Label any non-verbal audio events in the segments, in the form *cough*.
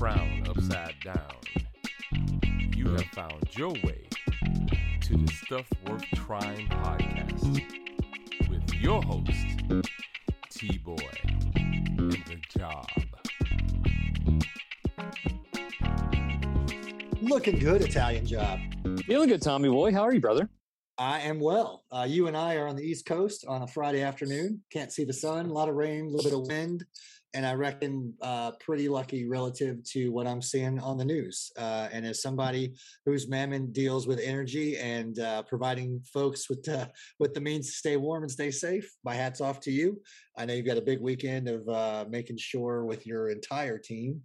Frown upside down. You have found your way to the Stuff Worth Trying podcast with your host, T Boy, and the job. Looking good, Italian job. Feeling good, Tommy boy. How are you, brother? I am well. Uh, you and I are on the East Coast on a Friday afternoon. Can't see the sun, a lot of rain, a little bit of wind, and I reckon uh, pretty lucky relative to what I'm seeing on the news. Uh, and as somebody whose mammon deals with energy and uh, providing folks with the, with the means to stay warm and stay safe, my hats off to you. I know you've got a big weekend of uh, making sure with your entire team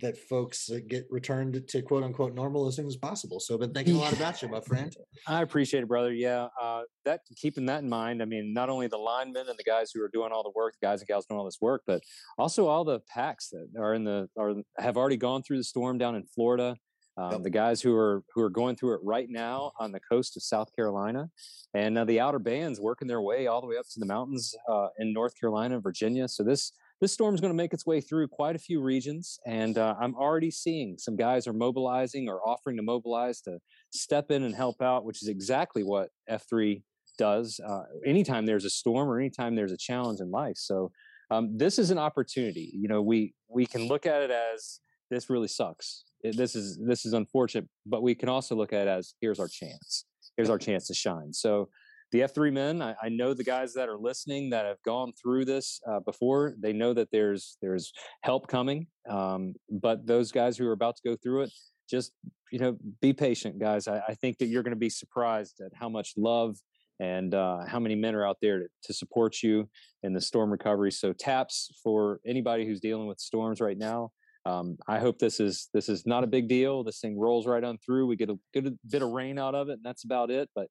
that folks uh, get returned to quote unquote normal as soon as possible. So I've been thinking a lot about you, my friend. I appreciate it, brother. Yeah, uh, that keeping that in mind. I mean, not only the linemen and the guys who are doing all the work, the guys and gals doing all this work, but also all the packs that are in the are have already gone through the storm down in Florida. Um, Yep. The guys who are who are going through it right now on the coast of South Carolina, and uh, the outer bands working their way all the way up to the mountains uh, in North Carolina, Virginia. So this this storm is going to make its way through quite a few regions, and uh, I'm already seeing some guys are mobilizing or offering to mobilize to step in and help out, which is exactly what F3 does. Uh, anytime there's a storm or anytime there's a challenge in life, so um, this is an opportunity. You know, we we can look at it as this really sucks. It- this is this is unfortunate, but we can also look at it as here's our chance. Here's our chance to shine. So the F3 men, I, I know the guys that are listening that have gone through this uh, before. They know that there's there's help coming, um, but those guys who are about to go through it, just you know, be patient, guys. I, I think that you're going to be surprised at how much love and uh, how many men are out there to, to support you in the storm recovery. So taps for anybody who's dealing with storms right now. Um, I hope this is this is not a big deal. This thing rolls right on through. We get a good bit of rain out of it, and that's about it. But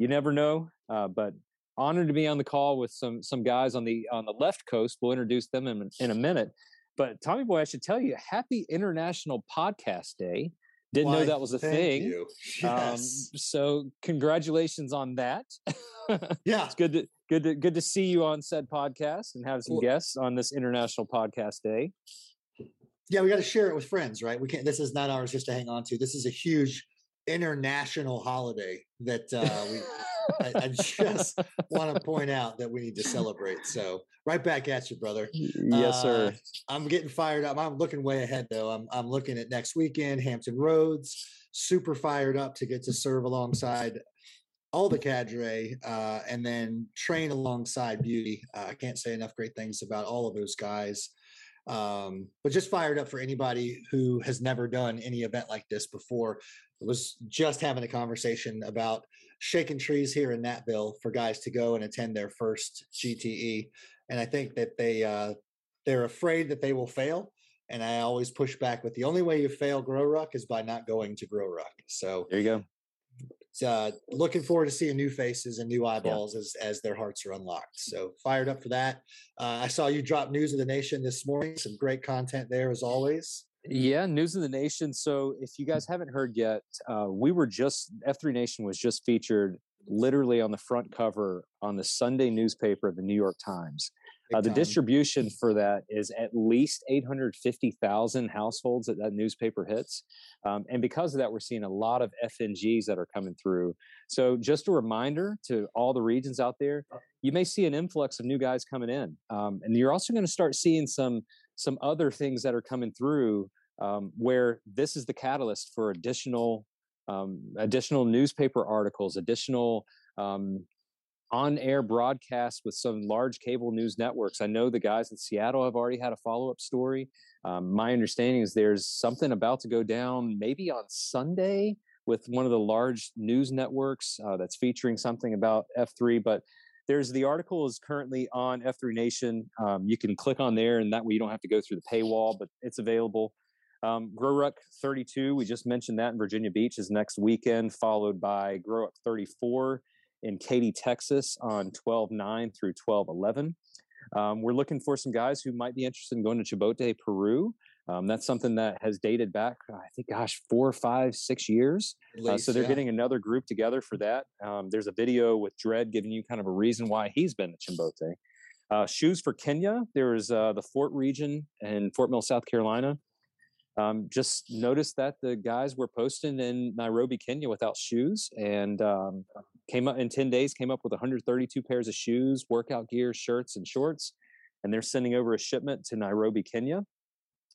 you never know. Uh, but honored to be on the call with some some guys on the on the left coast. We'll introduce them in, in a minute. But Tommy Boy, I should tell you, Happy International Podcast Day. Didn't know that was a thank thing. you. Um, Yes. so congratulations on that. *laughs* yeah. it's good to good to good to see you on said podcast and have some Well- guests on this International Podcast Day. Yeah, we got to share it with friends, right? We can't. This is not ours just to hang on to. This is a huge international holiday that *laughs* uh, we. I, I just want to point out that we need to celebrate. So, right back at you, brother. yes, sir. Uh, I'm getting fired up. I'm looking way ahead though. I'm I'm looking at next weekend, Hampton Roads. Super fired up to get to serve alongside all the cadre, uh, and then train alongside Beauty. Uh, I can't say enough great things about all of those guys. Um, but just fired up for anybody who has never done any event like this before. Was just having a conversation about shaking trees here in Natville for guys to go and attend their first GTE, and I think that they uh, they're afraid that they will fail. And I always push back with the only way you fail GrowRuck is by not going to GrowRuck. So There you go. uh, looking forward to seeing new faces and new eyeballs as as their hearts are unlocked. So fired up for that. Uh, I saw you drop news of the nation this morning. Some great content there as always. Yeah, news of the nation. So if you guys haven't heard yet, uh, we were just F3 Nation was just featured literally on the front cover on the Sunday newspaper of the New York Times. Uh, the distribution for that is at least 850,000 households that that newspaper hits. Um, and because of that, we're seeing a lot of FNGs that are coming through. So, just a reminder to all the regions out there, you may see an influx of new guys coming in. Um, and you're also going to start seeing some, some other things that are coming through um, where this is the catalyst for additional um, additional newspaper articles, additional um, on air broadcasts with some large cable news networks. I know the guys in Seattle have already had a follow up story. Um, my understanding is there's something about to go down maybe on Sunday with one of the large news networks uh, that's featuring something about F3. But there's the article is currently on F3 Nation. Um, you can click on there, and that way you don't have to go through the paywall, but it's available. Um, GrowRuck 32, we just mentioned that in Virginia Beach is next weekend, followed by GrowRuck 34 in Katy, Texas on 12 9 through 12 11. Um, we're looking for some guys who might be interested in going to Chimbote, Peru. Um, that's something that has dated back, I think, gosh, four, five, six years. Least, uh, so they're yeah. getting another group together for that. Um, there's a video with Dredd giving you kind of a reason why he's been to Chimbote. Uh, shoes for Kenya. There's uh, the Fort region in Fort Mill, South Carolina. Um, just noticed that the guys were posting in Nairobi, Kenya without shoes and um, came up in 10 days, came up with 132 pairs of shoes, workout gear, shirts, and shorts. And they're sending over a shipment to Nairobi, Kenya.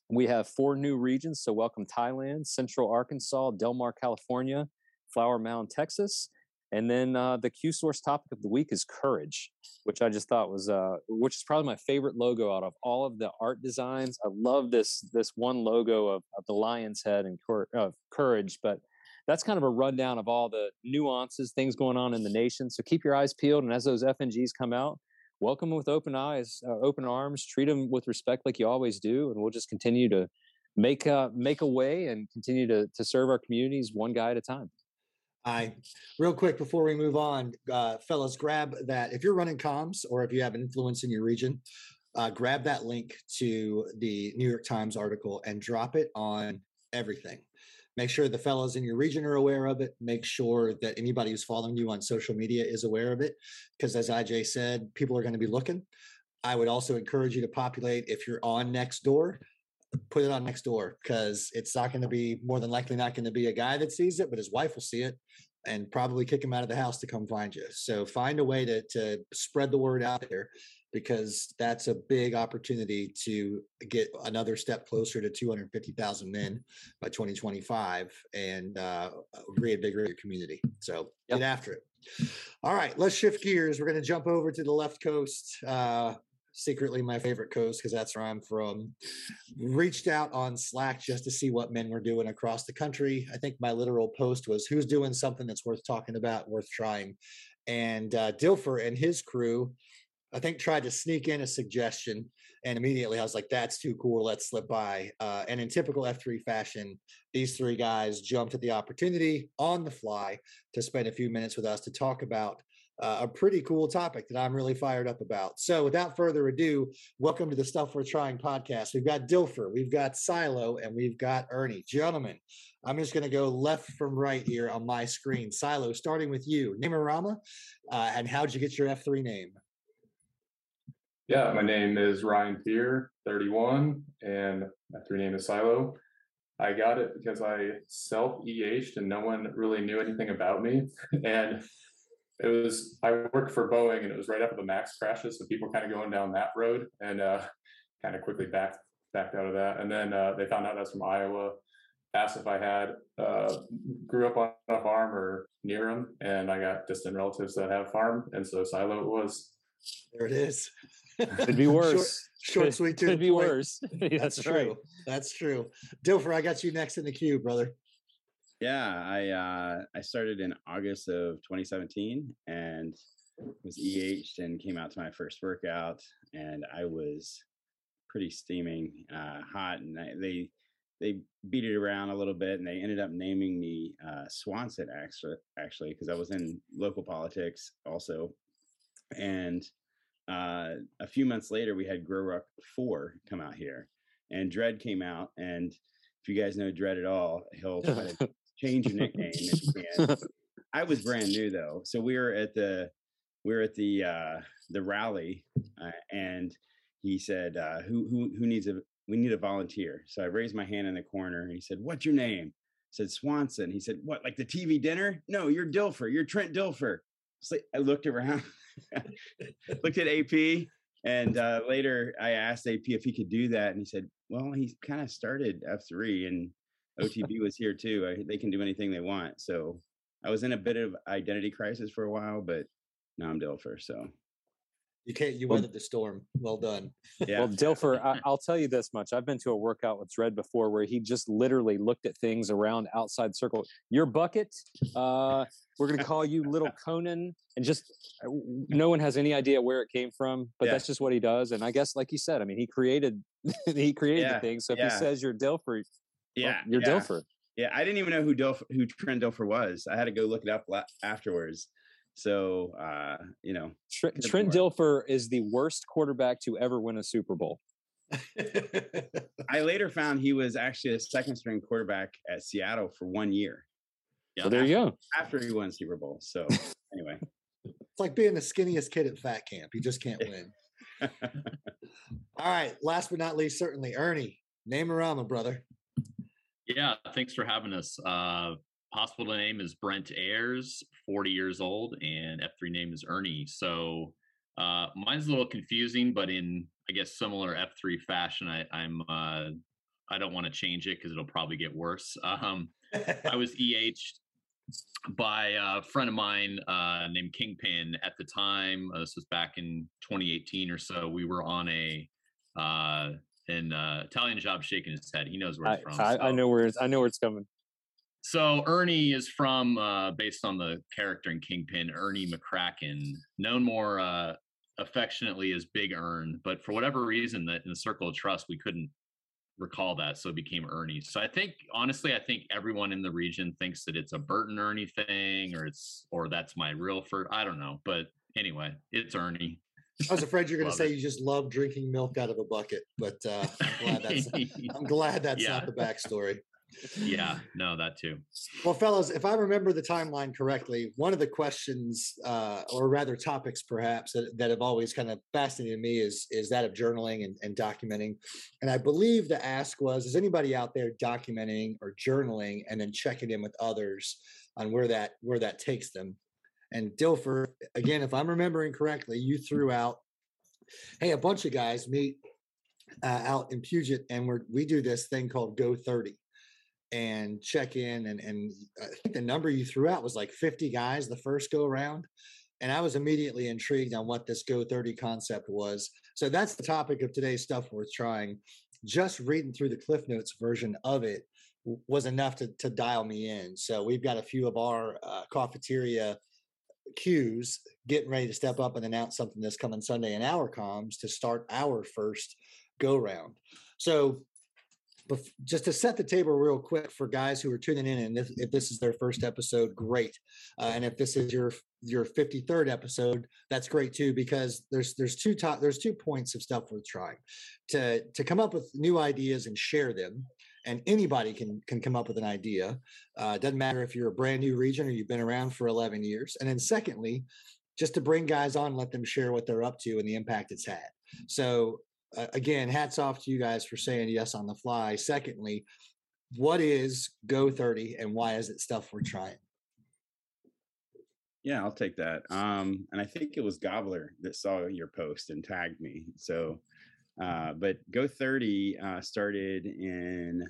We have four new regions. So, welcome Thailand, Central Arkansas, Del Mar, California, Flower Mound, Texas, and then uh, the Q Source topic of the week is courage, which I just thought was, uh, which is probably my favorite logo out of all of the art designs. I love this this one logo of, of the lion's head and cor- courage, but that's kind of a rundown of all the nuances, things going on in the nation. So keep your eyes peeled, and as those FNGs come out, welcome them with open eyes, uh, open arms, treat them with respect like you always do, and we'll just continue to make uh, make a way and continue to to serve our communities one guy at a time. I real quick before we move on, uh, fellas, grab that. If you're running comms or if you have influence in your region, uh, grab that link to the New York Times article and drop it on everything. Make sure the fellows in your region are aware of it. Make sure that anybody who's following you on social media is aware of it. Because as IJ said, people are going to be looking. I would also encourage you to populate if you're on Nextdoor put it on Nextdoor because it's not going to be more than likely not going to be a guy that sees it, but his wife will see it and probably kick him out of the house to come find you. So find a way to to spread the word out there because that's a big opportunity to get another step closer to 250,000 men by 2025 and uh, reinvigorate your community. So yep. get after it. All right, let's shift gears. We're going to jump over to the left coast. Uh, secretly my favorite coast because that's where I'm from. Reached out on Slack just to see what men were doing across the country. I think my literal post was who's doing something that's worth talking about, worth trying. And uh, Dilfer and his crew, I think, tried to sneak in a suggestion. And immediately I was like, that's too cool. Let's slip by. Uh, and in typical F3 fashion, these three guys jumped at the opportunity on the fly to spend a few minutes with us to talk about uh, a pretty cool topic that I'm really fired up about. So, without further ado, welcome to the Stuff We're Trying podcast. We've got Dilfer, we've got Silo, and we've got Ernie. Gentlemen, I'm just going to go left from right here on my screen. Silo, starting with you, Namerama, uh, and how'd you get your F3 name? Yeah, my name is Ryan Thier, 31, and my F3 name is Silo. I got it because I self EH'd and no one really knew anything about me. *laughs* and it was I worked for Boeing and it was right up after the Max crashes, so people kind of going down that road and uh, kind of quickly backed backed out of that. And then uh, they found out I was from Iowa. Asked if I had uh, grew up on a farm or near them, and I got distant relatives that have farm, and so Silo it was. There it is. *laughs* Could be worse. short, short sweet. Could be point. worse. *laughs* That's, That's true. Right. That's true. Dilfer, I got you next in the queue, brother. Yeah, I uh, I started in August of 2017 and was EH'd and came out to my first workout, and I was pretty steaming uh, hot, and I, they they beat it around a little bit, and they ended up naming me uh, Swanson actually actually because I was in local politics also, and uh, a few months later we had GrowRuck Four come out here, and Dredd came out and if you guys know Dredd at all, he'll *laughs* change your nickname if you can. I was brand new though, so we were at the we were at the uh, the rally, uh, and he said, uh, "Who who who needs a we need a volunteer." So I raised my hand in the corner, and he said, "What's your name?" I said Swanson. He said, "What? Like the TV dinner? No, you're Dilfer. You're Trent Dilfer." So I looked around, *laughs* looked at AP, and uh, later I asked AP if he could do that, and he said, "Well, he kind of started F three, and OTB *laughs* was here too. I, they can do anything they want." So I was in a bit of identity crisis for a while, but now I'm Dilfer. So You can't. You Well- weathered the storm. Well done. yeah, Well, Dilfer, I, I'll tell you this much. I've been to a workout with Dredd before where he just literally looked at things around outside circle. Your bucket, uh, we're going to call you Little *laughs* Conan. And just uh, no one has any idea where it came from, but Yeah. that's just what he does. And I guess, like you said, I mean, he created *laughs* he created Yeah, the thing. So if yeah. he says you're Dilfer, well, yeah, you're yeah. Dilfer. Yeah, I didn't even know who Dilf who Trent Dilfer was. I had to go look it up la- afterwards. So uh, you know, Tre- Good Trent. Dilfer is the worst quarterback to ever win a Super Bowl. I later found he was actually a second string quarterback at Seattle for one year So there you go. after he won Super Bowl. So anyway, *laughs* It's like being the skinniest kid at fat camp. You just can't win. *laughs* All right. Last but not least, certainly Ernie. Name Rama, brother. Yeah, thanks for having us. Uh, hospital name is Brent Ayers, 40 years old, and F3 name is Ernie. So uh, mine's a little confusing, but in I guess similar F3 fashion, I, I'm uh, I don't want to change it because it'll probably get worse. *laughs* Um, I was *laughs* EH'd by a friend of mine uh, named Kingpin at the time. Uh, this was back in 2018 or so. We were on a uh, an uh, Italian job shaking his head. He knows where I, it's from. I, I so- know where it's, I know where it's coming. So Ernie is from, uh, based on the character in Kingpin, Ernie McCracken, known more uh, affectionately as Big Ern, but for whatever reason, that in the Circle of Trust we couldn't recall that, so it became Ernie. So I think, honestly, I think everyone in the region thinks that it's a Bert and Ernie thing, or it's or that's my real first. I don't know, but anyway, it's Ernie. I was afraid you're going to say it. you just love drinking milk out of a bucket, but uh, I'm glad that's *laughs* I'm glad that's Yeah. not the backstory. Yeah, no, that too. Well, fellows, if I remember the timeline correctly, one of the questions, uh, or rather topics, perhaps that, that have always kind of fascinated me is is that of journaling and, and documenting. And I believe the ask was: Is anybody out there documenting or journaling and then checking in with others on where that where that takes them? And Dilfer, again, if I'm remembering correctly, you threw out, "Hey, a bunch of guys meet uh, out in Puget, and we're we do this thing called Go 30." And check in and and I think the number you threw out was like 50 guys the first go around and I was immediately intrigued on what this go 30 concept was. So that's the topic of today's stuff worth trying. Just reading through the cliff notes version of it was enough to, to dial me in. So we've got a few of our uh, cafeteria cues getting ready to step up and announce something this coming sunday in our comms to start our first go round. So bef- just to set the table real quick for guys who are tuning in, and if, if this is their first episode, great. Uh, and if this is your your 53rd episode, that's great too, because there's there's two top there's two points of stuff worth trying to to come up with new ideas and share them. And anybody can can come up with an idea. Uh, doesn't matter if you're a brand new region or you've been around for 11 years. And then secondly, just to bring guys on, let them share what they're up to and the impact it's had. So again, hats off to you guys for saying yes on the fly. Secondly, what is Go 30 and why is it stuff we're trying? yeah, I'll take that. Um, and I think it was Gobbler that saw your post and tagged me. So, uh, but Go 30 uh, started in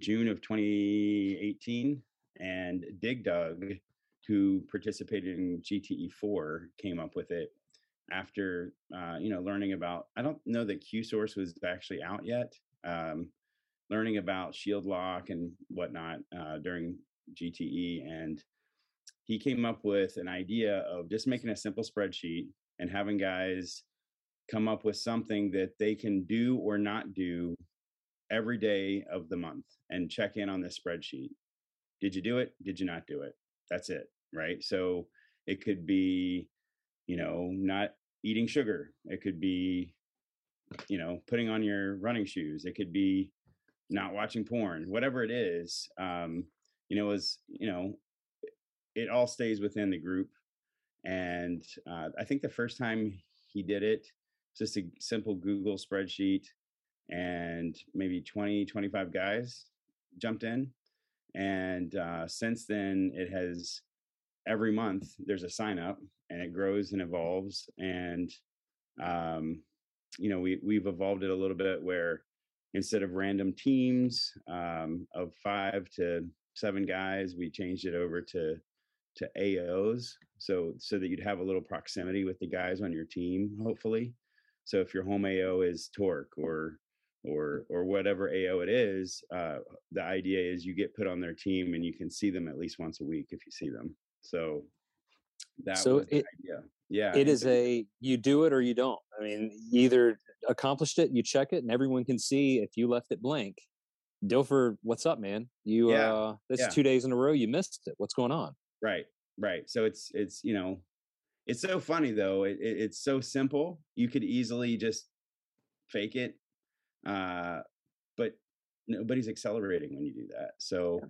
June of 2018, and Dig Dug, who participated in GTE four, came up with it after uh, you know learning about. I don't know that Q Source was actually out yet. Um, learning about Shield Lock and whatnot uh, during GTE, and he came up with an idea of just making a simple spreadsheet and having guys come up with something that they can do or not do every day of the month and check in on this spreadsheet. Did you do it? Did you not do it? That's it, right? So it could be, you know, not eating sugar. It could be, you know, putting on your running shoes. It could be not watching porn, whatever it is. Um, you know, is you know, it all stays within the group. And uh, I think the first time he did it, just a simple Google spreadsheet, and maybe 20, 25 guys jumped in. And uh, since then, it has every month there's a sign up and it grows and evolves. And, um, you know, we, we've evolved it a little bit where instead of random teams um, of five to seven guys, we changed it over to to AOs, so so that you'd have a little proximity with the guys on your team, hopefully. So if your home AO is Torque or or or whatever AO it is, uh, the idea is you get put on their team and you can see them at least once a week if you see them. So that so was the it, idea. Yeah, it is a you do it or you don't. I mean, either accomplished it, you check it, and everyone can see if you left it blank. Dilfer, what's up, man? You Yeah, uh this yeah. two days in a row you missed it. What's going on? right right so it's it's you know it's so funny though it, it, it's so simple you could easily just fake it uh but nobody's accelerating when you do that so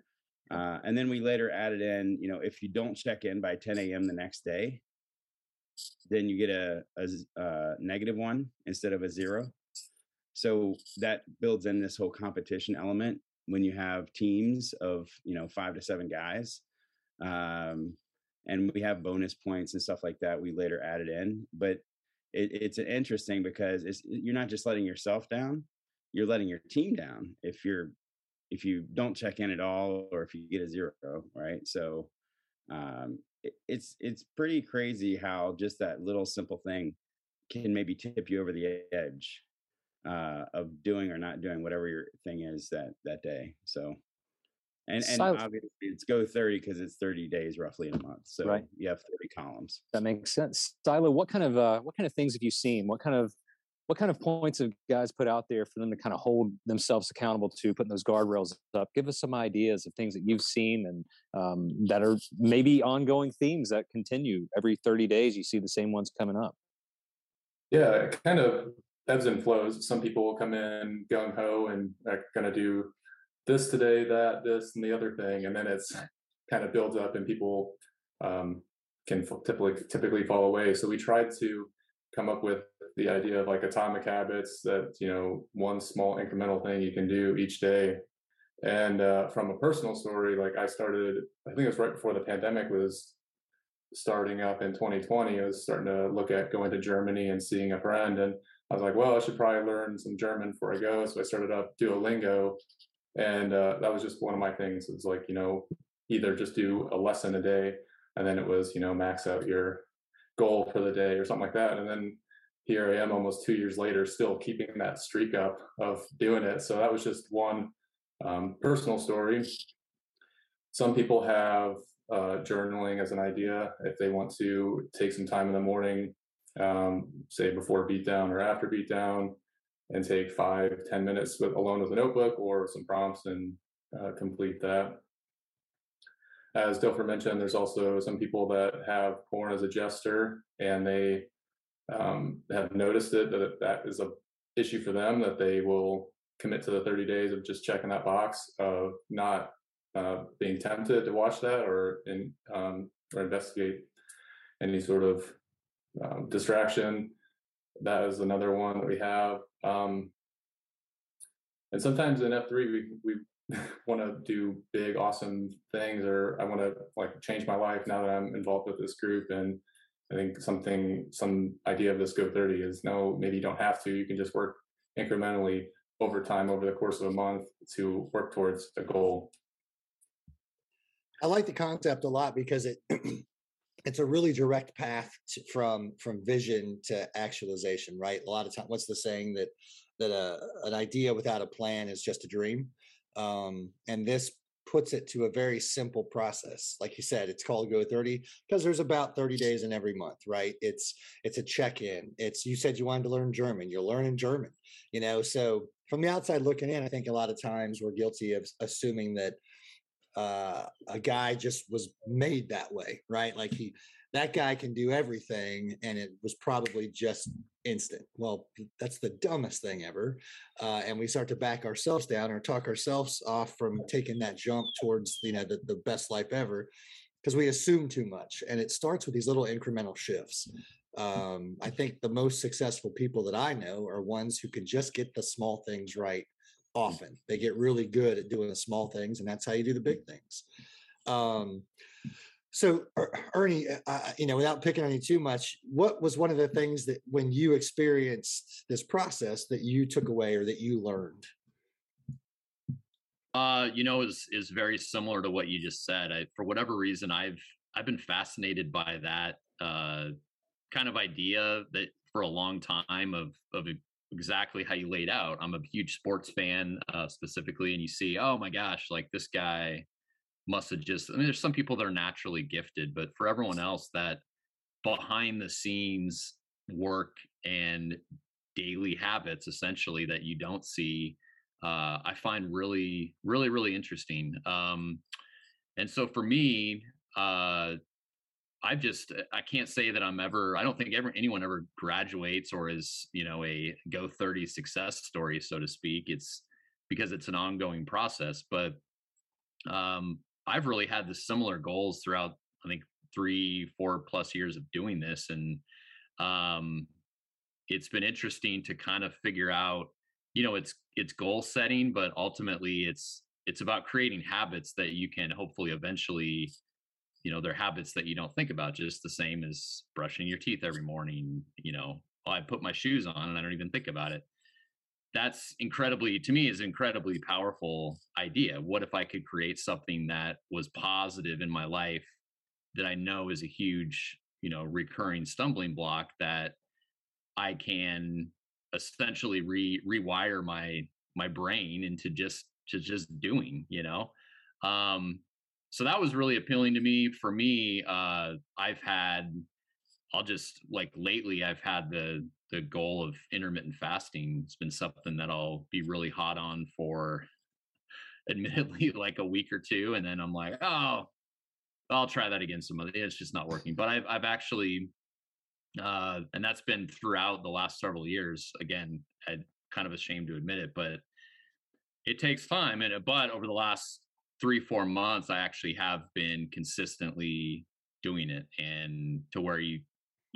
uh and then we later added in you know if you don't check in by 10 a.m the next day then you get a uh, negative one instead of a zero. So that builds in this whole competition element when you have teams of you know five to seven guys um, and we have bonus points and stuff like that we later added in but it, it's interesting because it's you're not just letting yourself down you're letting your team down if you're if you don't check in at all or if you get a zero right so um, it, it's it's pretty crazy how just that little simple thing can maybe tip you over the edge uh, of doing or not doing whatever your thing is that that day so and and obviously it's go 30 because it's 30 days roughly in a month so Right. you have 30 columns That makes sense. Silo, what kind of uh what kind of things have you seen? What kind of what kind of points have guys put out there for them to kind of hold themselves accountable to putting those guardrails up? Give us some ideas of things that you've seen and um, that are maybe ongoing themes that continue every 30 days. You see the same ones coming up. Yeah, it kind of ebbs and flows. Some people will come in gung ho and are going to do this today, that, this, and the other thing, and then it's kind of builds up, and people um, can typically typically fall away. So we tried to come up with the idea of like atomic habits that you know one small incremental thing you can do each day. And uh, from a personal story, like I started, I think it was right before the pandemic was starting up in 2020. I was starting to look at going to Germany and seeing a friend, and I was like, well, I should probably learn some German before I go. So I started up Duolingo, and uh, that was just one of my things. It was like, you know, either just do a lesson a day, and then it was, you know, max out your goal for the day or something like that. And then here I am almost two years later, still keeping that streak up of doing it. So that was just one um, personal story. Some people have uh, journaling as an idea if they want to take some time in the morning, um, say before beatdown or after beatdown, and take five, ten minutes with alone with a notebook or some prompts and uh, complete that. As Dilfer mentioned, there's also some people that have porn as a gesture and they um, have noticed it that that is a issue for them that they will commit to the 30 days of just checking that box of not uh, being tempted to watch that or in, um, or investigate any sort of um, distraction. That is another one that we have. Um, and sometimes in F3 we we *laughs* want to do big awesome things or I want to like change my life now that I'm involved with this group and I think something some idea of this Go 30 is no maybe you don't have to you can just work incrementally over time over the course of a month to work towards a goal. I like the concept a lot because it *clears throat* it's a really direct path to, from from vision to actualization, right? A lot of time, what's the saying that that a, an idea without a plan is just a dream, um, and this puts it to a very simple process. Like you said, it's called Go Thirty because there's about thirty days in every month, right? It's it's a check in. It's you said you wanted to learn German, you're learning German, you know. So from the outside looking in, I think a lot of times we're guilty of assuming that uh, a guy just was made that way, right? Like he, that guy can do everything, and it was probably just instant. Well, that's the dumbest thing ever, uh, and we start to back ourselves down or talk ourselves off from taking that jump towards you know the, the best life ever because we assume too much, and it starts with these little incremental shifts. Um, I think the most successful people that I know are ones who can just get the small things right often. They get really good at doing the small things, and that's how you do the big things. Um, so, Er- *clears throat* Ernie, uh, uh, you know, without picking on you too much, what was one of the things that when you experienced this process that you took away or that you learned? Uh, you know, is is very similar to what you just said. I, for whatever reason, I've I've been fascinated by that uh, kind of idea that for a long time of of exactly how you laid out. I'm a huge sports fan uh, specifically, and you see, oh my gosh, like this guy must have just. I mean, there's some people that are naturally gifted, but for everyone else, that behind the scenes work and daily habits essentially that you don't see uh, I find really, really, really interesting. Um, and so for me, uh, I've just I can't say that I'm ever. I don't think ever anyone ever graduates or is you know a Go 30 success story, so to speak. It's because it's an ongoing process. But um, I've really had the similar goals throughout. I think three, four plus years of doing this, and um, it's been interesting to kind of figure out you know it's it's goal setting but ultimately it's it's about creating habits that you can hopefully eventually you know they're habits that you don't think about just the same as brushing your teeth every morning you know oh, i put my shoes on and i don't even think about it that's incredibly to me is incredibly powerful idea. What if i could create something that was positive in my life that i know is a huge you know recurring stumbling block that i can essentially re rewire my my brain into just to just doing you know? Um so that was really appealing to me. For me uh i've had i'll just like lately i've had the the goal of intermittent fasting it's been something that i'll be really hot on for *laughs* admittedly like a week or two and then i'm like oh i'll try that again some other day. it's just not working but i've i've actually uh, and that's been throughout the last several years. Again, I'm kind of ashamed to admit it, but it takes time. And but over the last three, four months, I actually have been consistently doing it, and to where you,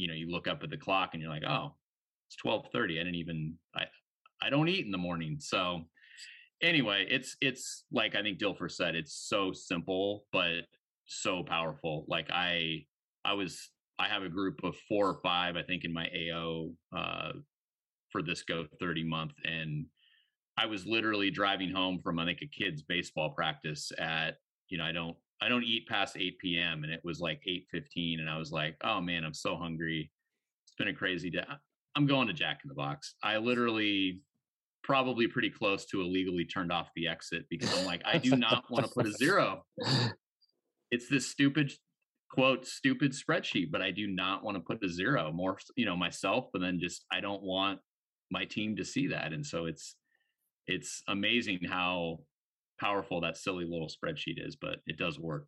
you know, you look up at the clock and you're like, oh, it's twelve thirty. I didn't even I I don't eat in the morning, so anyway, it's it's like I think Dilfer said, it's so simple but so powerful. Like I I was I have a group of four or five, I think, in my AO uh, for this Go 30 month. And I was literally driving home from, I think, a kid's baseball practice at, you know, I don't, I don't eat past 8 p.m. and it was like 8:15, and I was like, oh man, I'm so hungry. It's been a crazy day. I'm going to Jack in the Box. I literally probably pretty close to illegally turned off the exit because I'm like, I do not want to put a zero. *laughs* It's this stupid quote stupid spreadsheet but i do not want to put a zero more you know myself but then just i don't want my team to see that and so it's it's amazing how powerful that silly little spreadsheet is but it does work.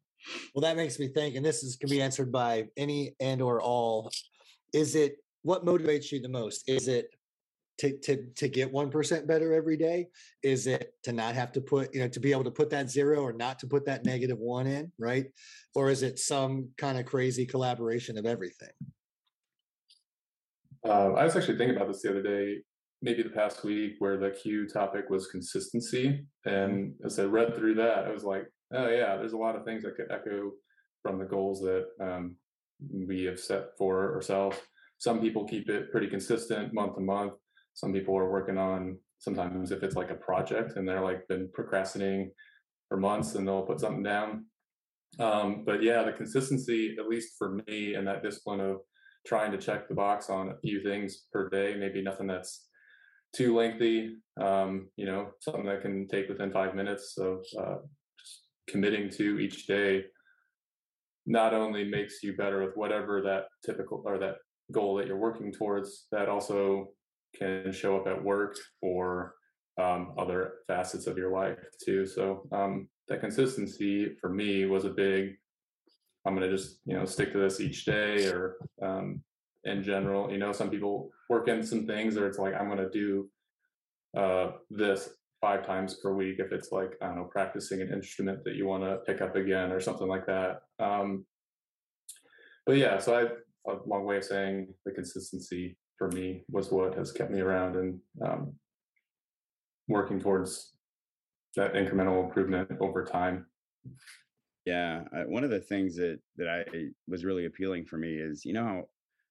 Well that makes me think and this is can be answered by any and or all is it what motivates you the most? Is it to to to get 1% better every day? Is it to not have to put you know to be able to put that zero or not to put that negative one in right? Or is it some kind of crazy collaboration of everything? Uh, i was actually thinking about this the other day maybe the past week where the q topic was consistency. And as i read through that i was like oh yeah there's a lot of things that could echo from the goals that um, we have set for ourselves. Some people keep it pretty consistent month to month. Some people are working on sometimes if it's like a project and they're like been procrastinating for months and they'll put something down. Um, but yeah the consistency at least for me and that discipline of trying to check the box on a few things per day maybe nothing that's too lengthy um, you know something that can take within five minutes of uh, just committing to each day not only makes you better with whatever that typical or that goal that you're working towards that also can show up at work or um, other facets of your life too. So um, that consistency for me was a big. I'm going to just you know stick to this each day, or um, in general, you know, some people work in some things, or it's like I'm going to do uh, this five times per week if it's like I don't know practicing an instrument that you want to pick up again or something like that. Um, but yeah, so I a long way of saying the consistency for me was what has kept me around and um, working towards that incremental improvement over time. Yeah, one of the things that that I was really appealing for me is you know how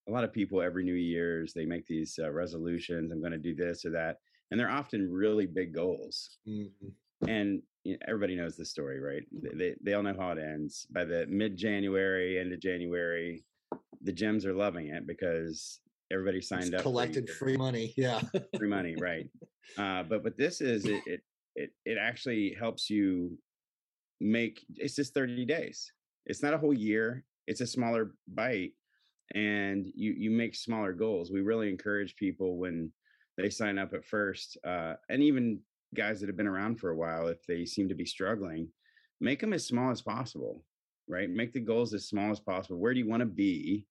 a lot of people every New Year's they make these uh, resolutions. I'm going to do this or that, and they're often really big goals. Mm-hmm. And you know, everybody knows the story, right? They they all know how it ends. By the mid January, end of January, the gyms are loving it because everybody signed it's up, collected free money. Yeah, free money, right? Uh, but what this is, it, it it it actually helps you make. It's just 30 days. It's not a whole year. It's a smaller bite, and you you make smaller goals. We really encourage people when they sign up at first, uh, and even guys that have been around for a while, if they seem to be struggling, make them as small as possible. Right, make the goals as small as possible. Where do you want to be?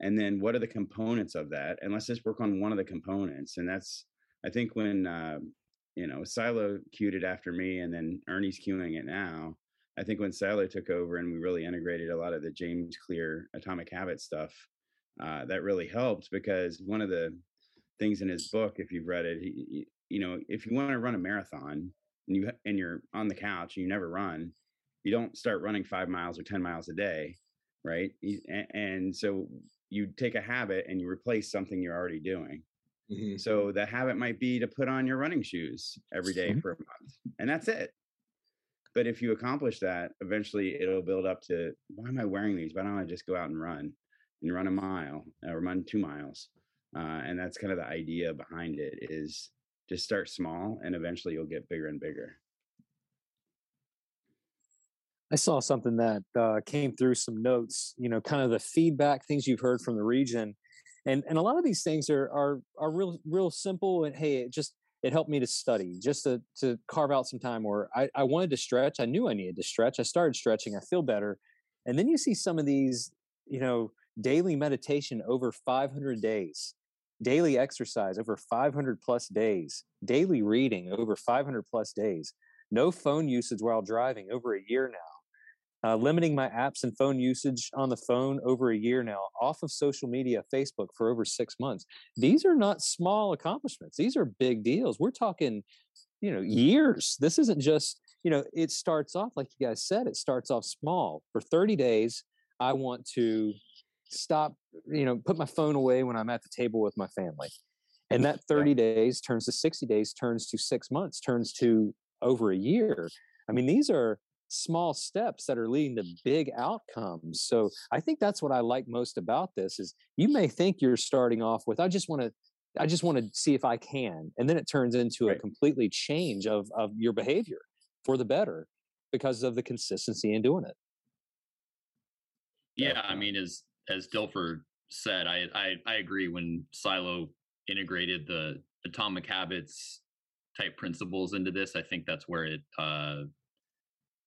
and then what are the components of that and let's just work on one of the components and that's i think when uh, you know silo queued it after me and then ernie's queuing it now i think when silo took over and we really integrated a lot of the james clear atomic habit stuff uh, that really helped because one of the things in his book if you've read it he, you know if you want to run a marathon and you and you're on the couch and you never run you don't start running five miles or ten miles a day right and so you take a habit and you replace something you're already doing. Mm-hmm. So the habit might be to put on your running shoes every day for a month, and that's it. But if you accomplish that, eventually it'll build up to why am I wearing these? Why don't I just go out and run and run a mile or run two miles? Uh, and that's kind of the idea behind it is just start small and eventually you'll get bigger and bigger. I saw something that uh, came through some notes, you know, kind of the feedback, things you've heard from the region. And, and a lot of these things are, are, are real, real simple. And hey, it just, it helped me to study, just to, to carve out some time where I, I wanted to stretch. I knew I needed to stretch. I started stretching. I feel better. And then you see some of these, you know, daily meditation over 500 days, daily exercise over 500 plus days, daily reading over 500 plus days, no phone usage while driving over a year now uh, limiting my apps and phone usage on the phone over a year now, off of social media, Facebook for over six months. These are not small accomplishments. These are big deals. We're talking, you know, years. This isn't just, you know, it starts off, like you guys said, it starts off small. For 30 days, I want to stop, you know, put my phone away when I'm at the table with my family. And that 30 days turns to 60 days, turns to six months, turns to over a year. I mean, these are small steps that are leading to big outcomes. So I think that's what I like most about this is you may think you're starting off with I just want to I just want to see if I can and then it turns into right. a completely change of of your behavior for the better because of the consistency in doing it. Yeah, I mean as as Dilfer said, I I I agree when Silo integrated the atomic habits type principles into this, I think that's where it uh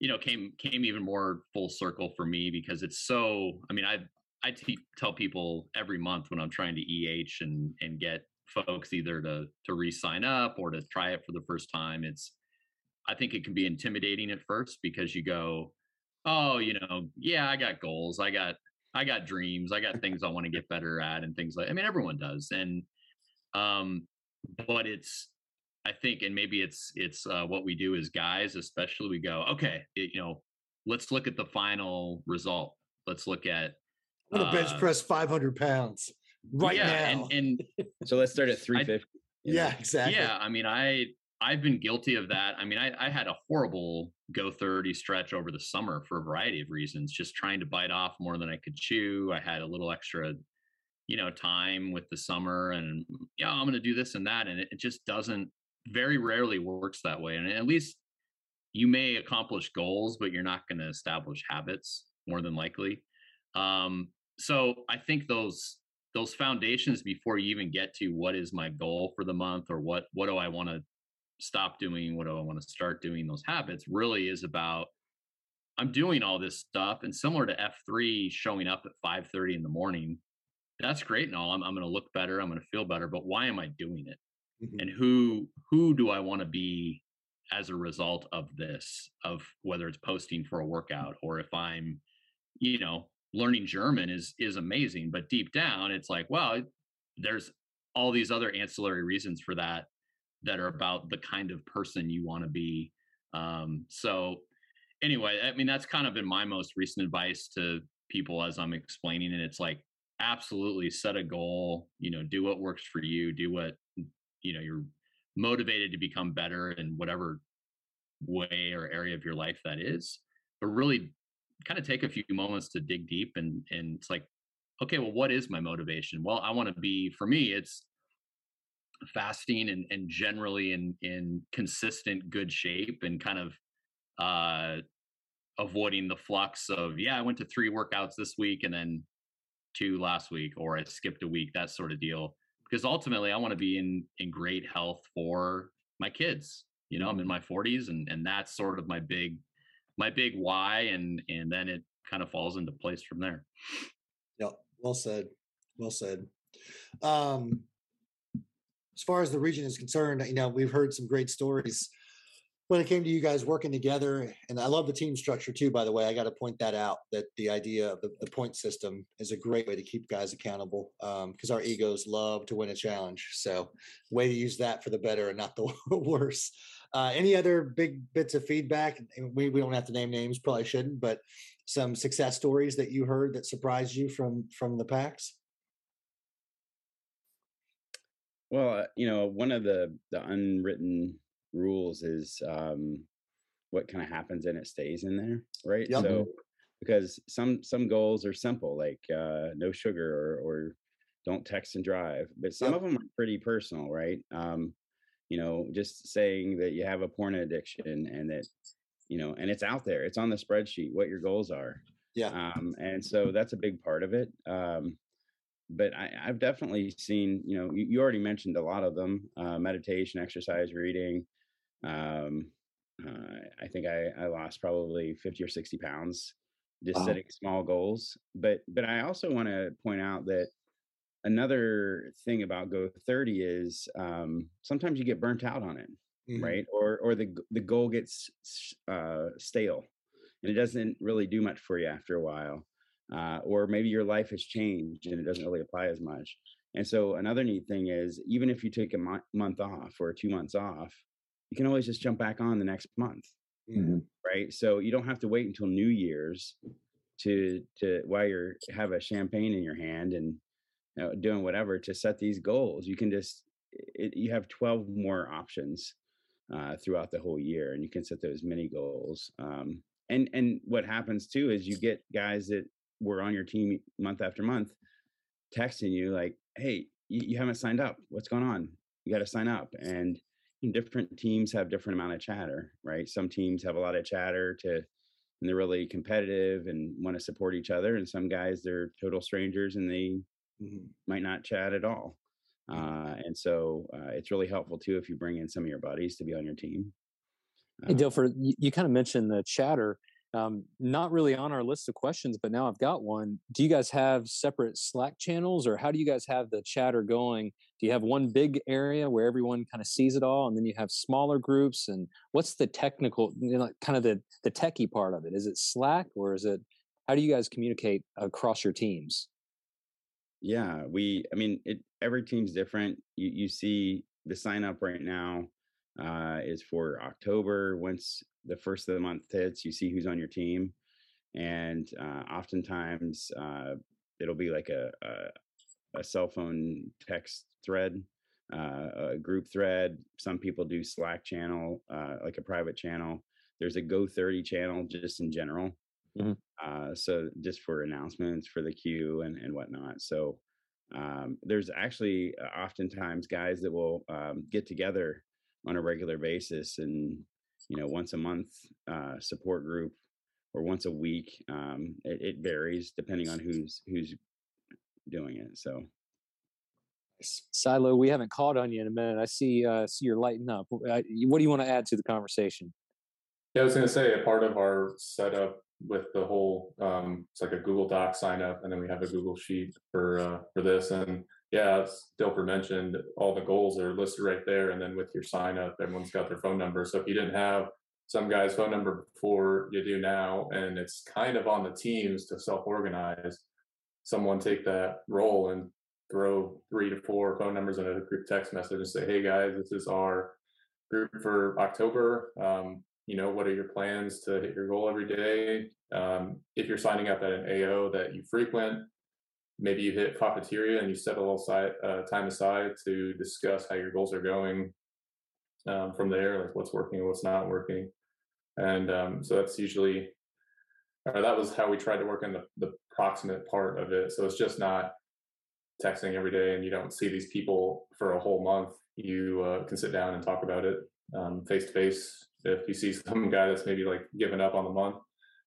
you know came came even more full circle for me because it's so i mean I i tell people every month when i'm trying to eh and and get folks either to to re-sign up or to try it for the first time it's i think it can be intimidating at first because you go oh you know yeah i got goals i got i got dreams i got things i want to get better at and things like i mean everyone does and um but it's I think, and maybe it's it's uh, what we do as guys, especially. We go, okay, it, you know, let's look at the final result. Let's look at. I'm gonna bench uh, press 500 pounds right yeah, now. And, and *laughs* so let's start at 350. yeah, exactly. Yeah, I mean, I I've been guilty of that. I mean, I, I had a horrible go 30 stretch over the summer for a variety of reasons, just trying to bite off more than I could chew. I had a little extra, you know, time with the summer and yeah, I'm going to do this and that. And it, it just doesn't very rarely works that way. And at least you may accomplish goals, but you're not going to establish habits more than likely. Um, so I think those those foundations before you even get to what is my goal for the month or what what do I want to stop doing, what do I want to start doing, those habits really is about I'm doing all this stuff and similar to F3 showing up at 5:30 in the morning. That's great and all. I'm, I'm going to look better. I'm going to feel better. But why am I doing it? Mm-hmm. and who who do I want to be as a result of this of whether it's posting for a workout or if I'm you know learning German is is amazing, but deep down, it's like, well, there's all these other ancillary reasons for that that are about the kind of person you want to be. Um, so anyway, I mean, that's kind of been my most recent advice to people as I'm explaining it. It's like absolutely set a goal, you know, do what works for you, do what you know you're motivated to become better in whatever way or area of your life that is. But really kind of take a few moments to dig deep and and it's like, okay, well, what is my motivation? Well, I want to be for me, it's fasting and, and generally in in consistent good shape and kind of uh avoiding the flux of yeah i went to three workouts this week and then two last week or i skipped a week that sort of deal because ultimately i want to be in in great health for my kids you know i'm in my 40s and and that's sort of my big my big why and and then it kind of falls into place from there. Yep well said well said. Um as far as the region is concerned you know we've heard some great stories when it came to you guys working together, and I love the team structure too, by the way, I got to point that out that the idea of the, the, point system is a great way to keep guys accountable because um, our egos love to win a challenge. So, way to use that for the better and not the *laughs* worse. Uh, any other big bits of feedback? We, we don't have to name names, probably shouldn't, but some success stories that you heard that surprised you from from the packs. Well, uh, you know, one of the the unwritten rules is um, what kind of happens and it stays in there, right? Yep. So because some some goals are simple, like uh, no sugar or, or don't text and drive, but some yep. of them are pretty personal, right? Um, you know, just saying that you have a porn addiction and that you know, and it's out there, it's on the spreadsheet what your goals are. Yeah. Um, and so that's a big part of it. Um, but I, have definitely seen, you know, you, you, already mentioned a lot of them: uh, meditation, exercise, reading, um, uh, I think I, I lost probably 50 or 60 pounds just wow. setting small goals. But but I also want to point out that another thing about Go 30 is um, sometimes you get burnt out on it, mm-hmm. right? Or or the the goal gets uh, stale and it doesn't really do much for you after a while. Uh, or maybe your life has changed and it doesn't really apply as much. And so another neat thing is even if you take a mo- month off or two months off, you can always just jump back on the next month. Mm-hmm. Right. So you don't have to wait until New Year's to to while you're have a champagne in your hand and you know, doing whatever to set these goals. You can just it, you have 12 more options uh, throughout the whole year, and you can set those mini goals. Um, and and what happens too is you get guys that were on your team month after month texting you like, "Hey, you, you haven't signed up. What's going on? You got to sign up." And different teams have different amount of chatter, right? Some teams have a lot of chatter to and they're really competitive and want to support each other and some guys they're total strangers and they mm-hmm. might not chat at all uh, and so uh, it's really helpful too if you bring in some of your buddies to be on your team uh, hey dilfer you, you kind of mentioned the chatter um, not really on our list of questions, but now I've got one. Do you guys have separate Slack channels, or how do you guys have the chatter going? Do you have one big area where everyone kind of sees it all, and then you have smaller groups? And what's the technical, you know, kind of the the techie part of it? Is it Slack, or is it? How do you guys communicate across your teams? Yeah, we. I mean, it. Every team's different. You you see the sign up right now uh, is for October. Once the first of the month hits, you see who's on your team, and uh, oftentimes uh, it'll be like a, a, a cell phone text thread, uh, a group thread. Some people do Slack channel, uh, like a private channel. There's a Go 30 channel just in general. Mm-hmm. Uh, so just for announcements for the queue and, and whatnot. So um, there's actually oftentimes guys that will um, get together on a regular basis and you know once a month uh, support group or once a week um, it, it, varies depending on who's who's doing it so. Silo we haven't called on you in a minute i see uh see you're lighting up what do you want to add to the conversation? Yeah i was going to say a part of our setup with the whole um it's like a google doc sign up and then we have a google sheet for uh for this and yeah, as Dilfer mentioned, all the goals are listed right there. And then with your sign up, everyone's got their phone number. So if you didn't have some guy's phone number before you do now, and it's kind of on the teams to self-organize. Someone take that role and throw three to four phone numbers in a group text message and say, "Hey guys, this is our group for October. Um, you know, what are your plans to hit your goal every day? Um, if you're signing up at an AO that you frequent, maybe you hit Coffeeteria and you set a little side, uh, time aside to discuss how your goals are going um, from there, like what's working and what's not working. And um, so that's usually, or that was how we tried to work on the, the proximate part of it. So it's just not texting every day and you don't see these people for a whole month. You uh, can sit down and talk about it face to face. If you see some guy that's maybe like giving up on the month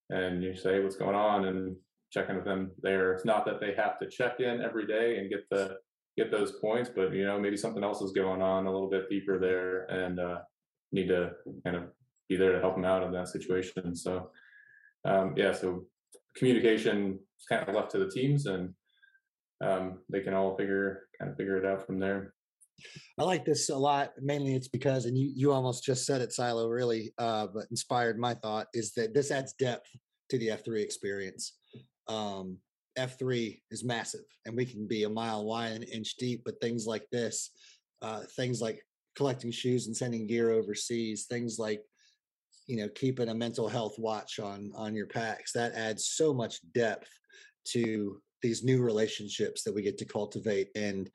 and you say, what's going on? And checking with them there. It's not that they have to check in every day and get the get those points, but you know maybe something else is going on a little bit deeper there, and uh, need to kind of be there to help them out in that situation. So um, yeah, so communication is kind of left to the teams, and um, they can all figure kind of figure it out from there. I like this a lot. Mainly, it's because, and you you almost just said it, Silo. Really, uh, but inspired my thought is that this adds depth to the F three experience um, F3 is massive and we can be a mile wide and an inch deep, but things like this, uh, things like collecting shoes and sending gear overseas, things like, you know, keeping a mental health watch on, on your packs, that adds so much depth to these new relationships that we get to cultivate and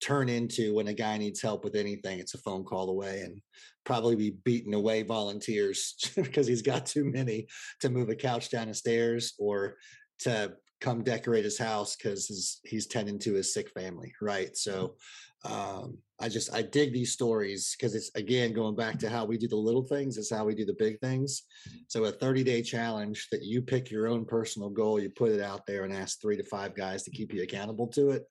turn into when a guy needs help with anything it's a phone call away and probably be beating away volunteers *laughs* because he's got too many to move a couch down the stairs or to come decorate his house because he's tending to his sick family right? So um, i just i dig these stories because it's again going back to how we do the little things is how we do the big things. So a 30 day challenge that you pick your own personal goal you put it out there and ask three to five guys to keep you accountable to it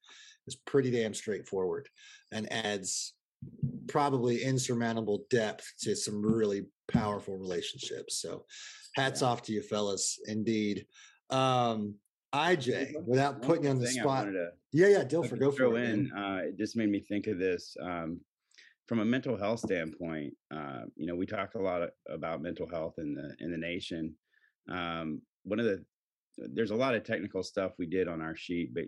is pretty damn straightforward and adds probably insurmountable depth to some really powerful relationships. So hats off to you fellas, indeed. Um IJ, without putting you on the spot. To, yeah, yeah, Dilfer, go for it. in. Uh, it just made me think of this. Um, from a mental health standpoint, uh, you know, we talk a lot about mental health in the in the nation. Um, one of the there's a lot of technical stuff we did on our sheet, but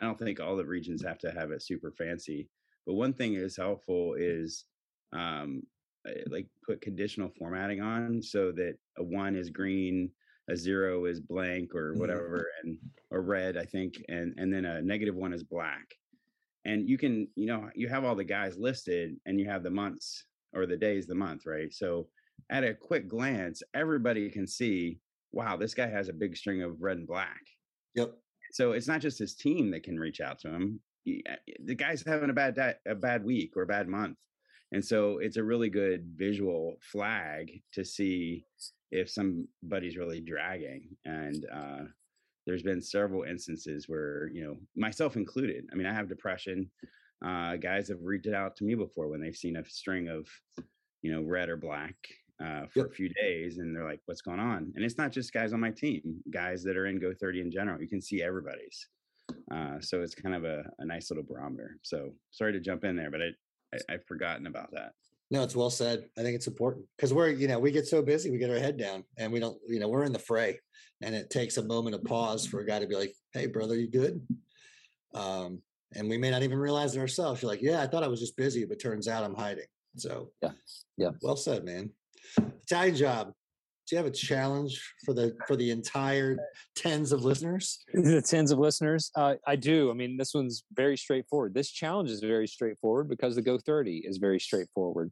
I don't think all the regions have to have it super fancy. But one thing is helpful is um, eh, like put conditional formatting on so that a one is green, a zero is blank or whatever, and or red, I think, and and then a negative one is black. And you can, you know, you have all the guys listed, and you have the months or the days, the month, right? So at a quick glance, everybody can see, wow, this guy has a big string of red and black. Yep. So it's not just his team that can reach out to him. Eh, the guy's having a bad di- a bad week or a bad month, and so it's a really good visual flag to see if somebody's really dragging. And uh, there's been several instances where you know myself included. I mean, I have depression. Uh, guys have reached out to me before when they've seen a string of you know red or black uh, for yep. a few days and they're like what's going on? And it's not just guys on my team guys that are in go 30 in general you can see everybody's uh, so it's kind of a, a, nice little barometer so sorry to jump in there but I, I i've forgotten about that. No it's well said i think it's important because we're you know we get so busy we get our head down and we don't you know we're in the fray and it takes a moment of pause for a guy to be like hey brother you good? Um and we may not even realize it ourselves you're like yeah i thought i was just busy but turns out i'm hiding so yeah yeah. well said man Italian job. Do you have a challenge for the for the entire tens of listeners? The tens of listeners, uh, I do. I mean, this one's very straightforward. This challenge is very straightforward because the Go Thirty is very straightforward.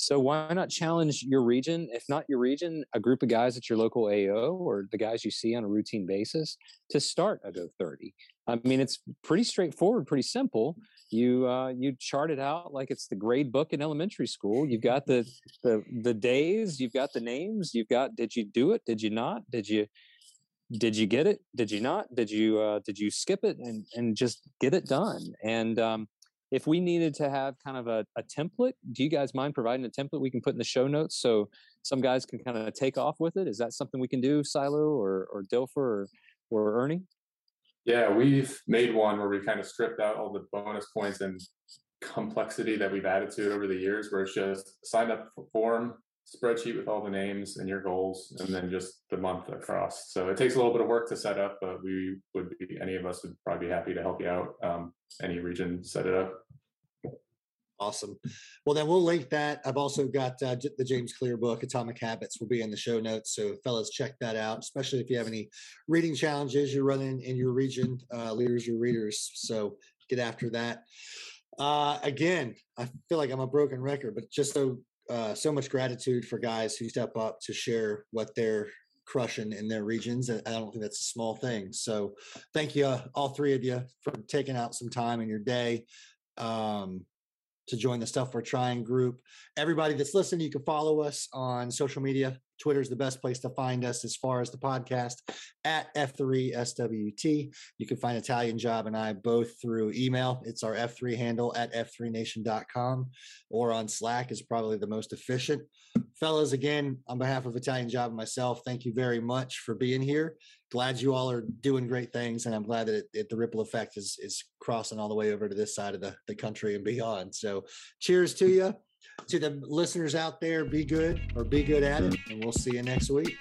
So why not challenge your region? If not your region, a group of guys at your local AO or the guys you see on a routine basis to start a Go 30. I mean, it's pretty straightforward, pretty simple. You uh, you chart it out like it's the grade book in elementary school. You've got the the the days, you've got the names, you've got did you do it? Did you not? Did you did you get it? Did you not? Did you uh, did you skip it? And and just get it done. And um, if we needed to have kind of a, a template, do you guys mind providing a template we can put in the show notes so some guys can kind of take off with it? Is that something we can do, Silo or or Dilfer or, or Ernie? Yeah, we've made one where we kind of stripped out all the bonus points and complexity that we've added to it over the years, where it's just sign up form, spreadsheet with all the names and your goals, and then just the month across. So it takes a little bit of work to set up, but we would be any of us would probably be happy to help you out. Um, any region set it up. Awesome. Well, then we'll link that. I've also got uh, the James Clear book, Atomic Habits, will be in the show notes. So, fellas, check that out, especially if you have any reading challenges you're running in your region, uh, leaders your readers. So, get after that. Uh, again, I feel like I'm a broken record, but just so uh, so much gratitude for guys who step up to share what they're crushing in their regions. And I don't think that's a small thing. So, thank you, uh, all three of you, for taking out some time in your day. Um, to join the Stuff We're Trying group. Everybody that's listening, you can follow us on social media. Twitter is the best place to find us as far as the podcast at F3SWT. You can find Italian Job and I both through email. It's our F3 handle at F3Nation.com or on Slack is probably the most efficient. Fellas, again, on behalf of Italian Job and myself, thank you very much for being here. Glad you all are doing great things, and I'm glad that it, it, the ripple effect is is crossing all the way over to this side of the, the country and beyond. So, cheers to you. To the listeners out there, be good or be good at it, and we'll see you next week.